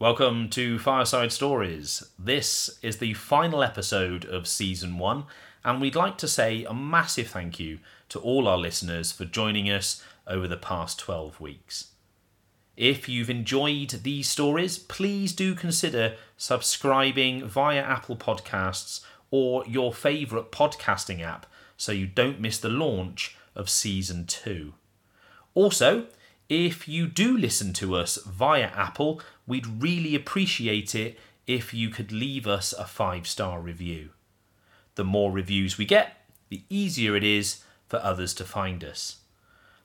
Welcome to Fireside Stories. This is the final episode of season one, and we'd like to say a massive thank you to all our listeners for joining us over the past 12 weeks. If you've enjoyed these stories, please do consider subscribing via Apple Podcasts or your favourite podcasting app so you don't miss the launch of season two. Also, if you do listen to us via Apple, we'd really appreciate it if you could leave us a five star review. The more reviews we get, the easier it is for others to find us.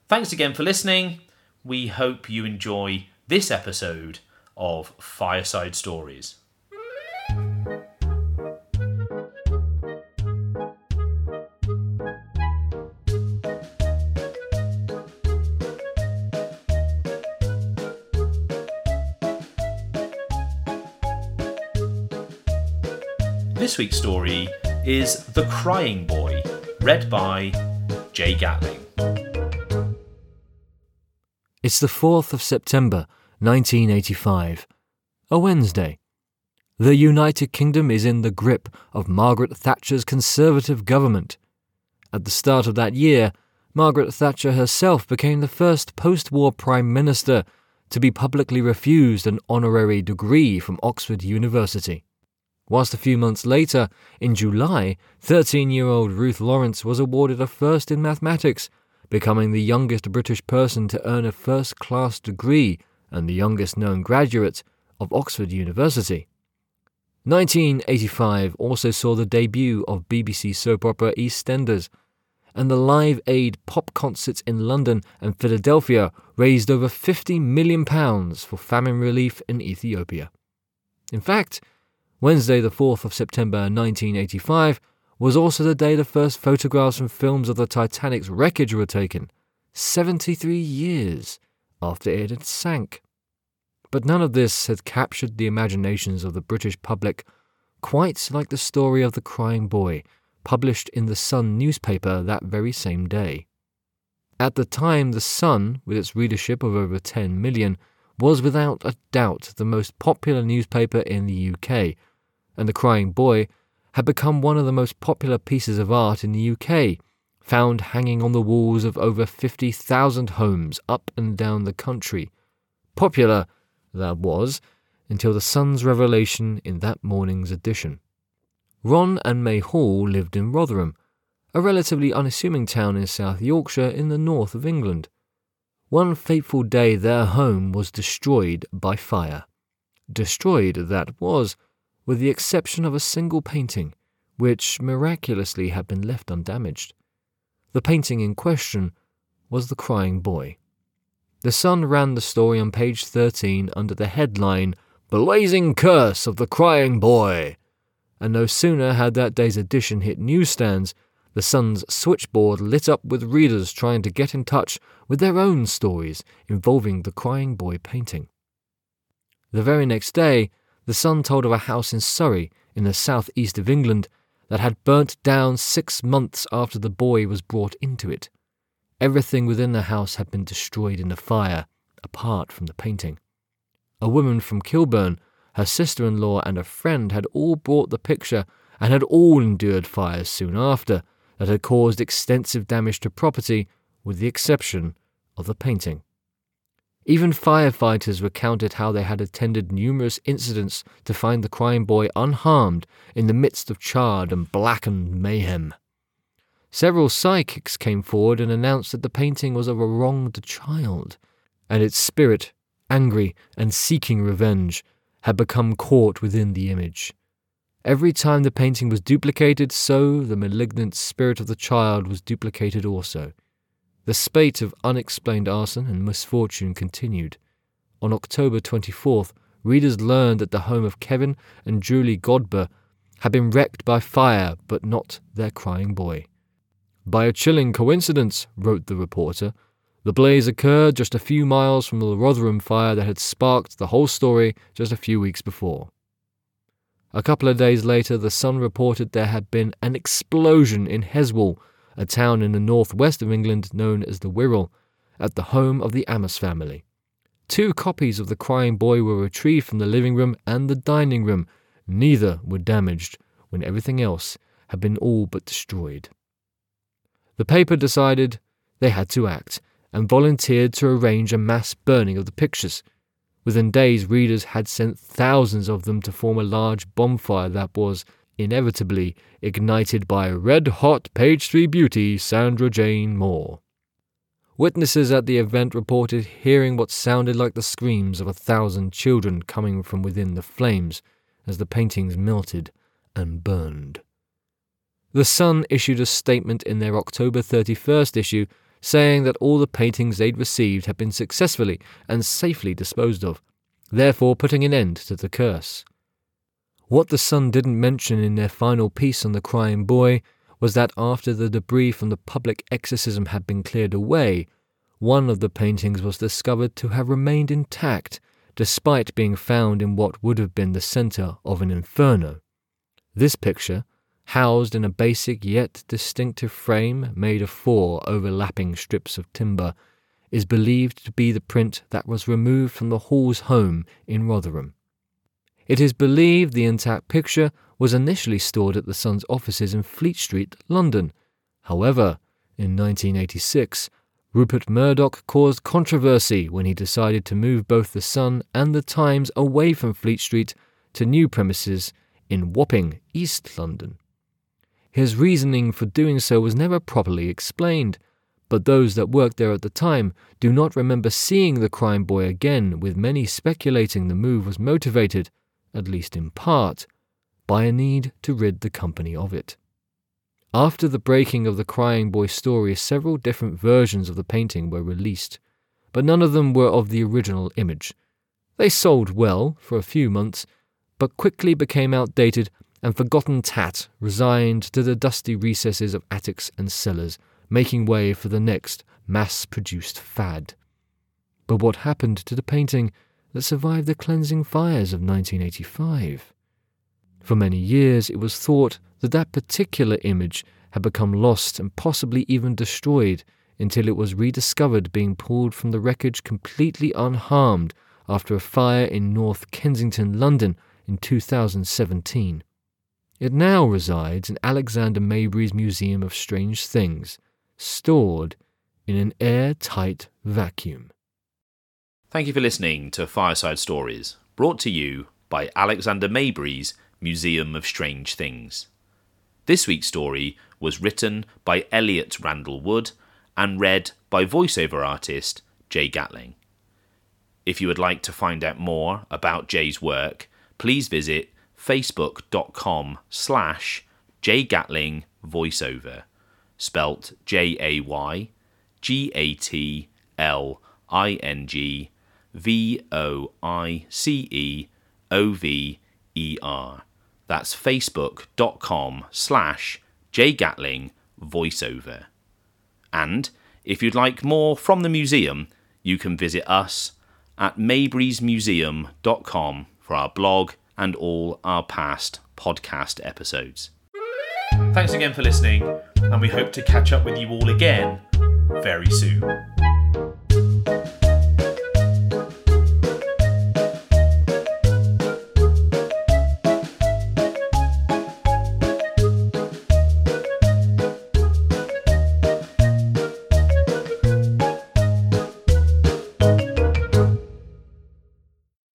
Thanks again for listening. We hope you enjoy this episode of Fireside Stories. This week's story is The Crying Boy, read by Jay Gatling. It's the 4th of September, 1985, a Wednesday. The United Kingdom is in the grip of Margaret Thatcher's Conservative government. At the start of that year, Margaret Thatcher herself became the first post war Prime Minister to be publicly refused an honorary degree from Oxford University. Whilst a few months later, in July, 13 year old Ruth Lawrence was awarded a first in mathematics, becoming the youngest British person to earn a first class degree and the youngest known graduate of Oxford University. 1985 also saw the debut of BBC soap opera EastEnders, and the Live Aid pop concerts in London and Philadelphia raised over £50 million for famine relief in Ethiopia. In fact, Wednesday, the 4th of September 1985, was also the day the first photographs and films of the Titanic's wreckage were taken, 73 years after it had sank. But none of this had captured the imaginations of the British public quite like the story of the crying boy, published in the Sun newspaper that very same day. At the time, the Sun, with its readership of over 10 million, was without a doubt the most popular newspaper in the UK, and The Crying Boy had become one of the most popular pieces of art in the UK, found hanging on the walls of over 50,000 homes up and down the country. Popular, that was, until the Sun's revelation in that morning's edition. Ron and May Hall lived in Rotherham, a relatively unassuming town in South Yorkshire in the north of England. One fateful day, their home was destroyed by fire. Destroyed, that was, with the exception of a single painting, which miraculously had been left undamaged. The painting in question was The Crying Boy. The Sun ran the story on page 13 under the headline, Blazing Curse of the Crying Boy. And no sooner had that day's edition hit newsstands, the Sun's switchboard lit up with readers trying to get in touch with their own stories involving the Crying Boy painting. The very next day, the Sun told of a house in Surrey, in the southeast of England, that had burnt down six months after the boy was brought into it. Everything within the house had been destroyed in the fire, apart from the painting. A woman from Kilburn, her sister in law, and a friend had all brought the picture and had all endured fires soon after that had caused extensive damage to property, with the exception of the painting. Even firefighters recounted how they had attended numerous incidents to find the crying boy unharmed in the midst of charred and blackened mayhem. Several psychics came forward and announced that the painting was of a wronged child, and its spirit, angry and seeking revenge, had become caught within the image. Every time the painting was duplicated, so the malignant spirit of the child was duplicated also. The spate of unexplained arson and misfortune continued. On October 24th, readers learned that the home of Kevin and Julie Godber had been wrecked by fire, but not their crying boy. By a chilling coincidence, wrote the reporter, the blaze occurred just a few miles from the Rotherham fire that had sparked the whole story just a few weeks before. A couple of days later, the Sun reported there had been an explosion in Heswall a town in the northwest of England known as the Wirral, at the home of the Amos family. Two copies of The Crying Boy were retrieved from the living room and the dining room. Neither were damaged when everything else had been all but destroyed. The paper decided they had to act and volunteered to arrange a mass burning of the pictures. Within days, readers had sent thousands of them to form a large bonfire that was inevitably ignited by red hot page three beauty Sandra Jane Moore. Witnesses at the event reported hearing what sounded like the screams of a thousand children coming from within the flames as the paintings melted and burned. The Sun issued a statement in their October 31st issue saying that all the paintings they'd received had been successfully and safely disposed of, therefore putting an end to the curse. What the Sun didn't mention in their final piece on the crying boy was that after the debris from the public exorcism had been cleared away, one of the paintings was discovered to have remained intact despite being found in what would have been the centre of an inferno. This picture, housed in a basic yet distinctive frame made of four overlapping strips of timber, is believed to be the print that was removed from the Hall's home in Rotherham. It is believed the intact picture was initially stored at the Sun's offices in Fleet Street, London. However, in 1986, Rupert Murdoch caused controversy when he decided to move both the Sun and the Times away from Fleet Street to new premises in Wapping, East London. His reasoning for doing so was never properly explained, but those that worked there at the time do not remember seeing the crying boy again, with many speculating the move was motivated, at least in part, by a need to rid the company of it. After the breaking of the Crying Boy story, several different versions of the painting were released, but none of them were of the original image. They sold well for a few months, but quickly became outdated and forgotten tat resigned to the dusty recesses of attics and cellars, making way for the next mass produced fad. But what happened to the painting that survived the cleansing fires of 1985? For many years, it was thought that that particular image had become lost and possibly even destroyed until it was rediscovered being pulled from the wreckage completely unharmed after a fire in North Kensington, London in 2017. It now resides in Alexander Mabry's Museum of Strange Things, stored in an airtight vacuum. Thank you for listening to Fireside Stories, brought to you by Alexander Mabry's Museum of Strange Things. This week's story was written by Elliot Randall Wood and read by voiceover artist Jay Gatling. If you would like to find out more about Jay's work, please visit facebook.com slash jaygatling voiceover, spelt J-A-Y G-A-T-L-I-N-G V-O-I-C-E-O-V-E-R. That's facebook.com slash jgatling voiceover. And if you'd like more from the museum, you can visit us at mabrysmuseum.com for our blog and all our past podcast episodes. Thanks again for listening, and we hope to catch up with you all again very soon.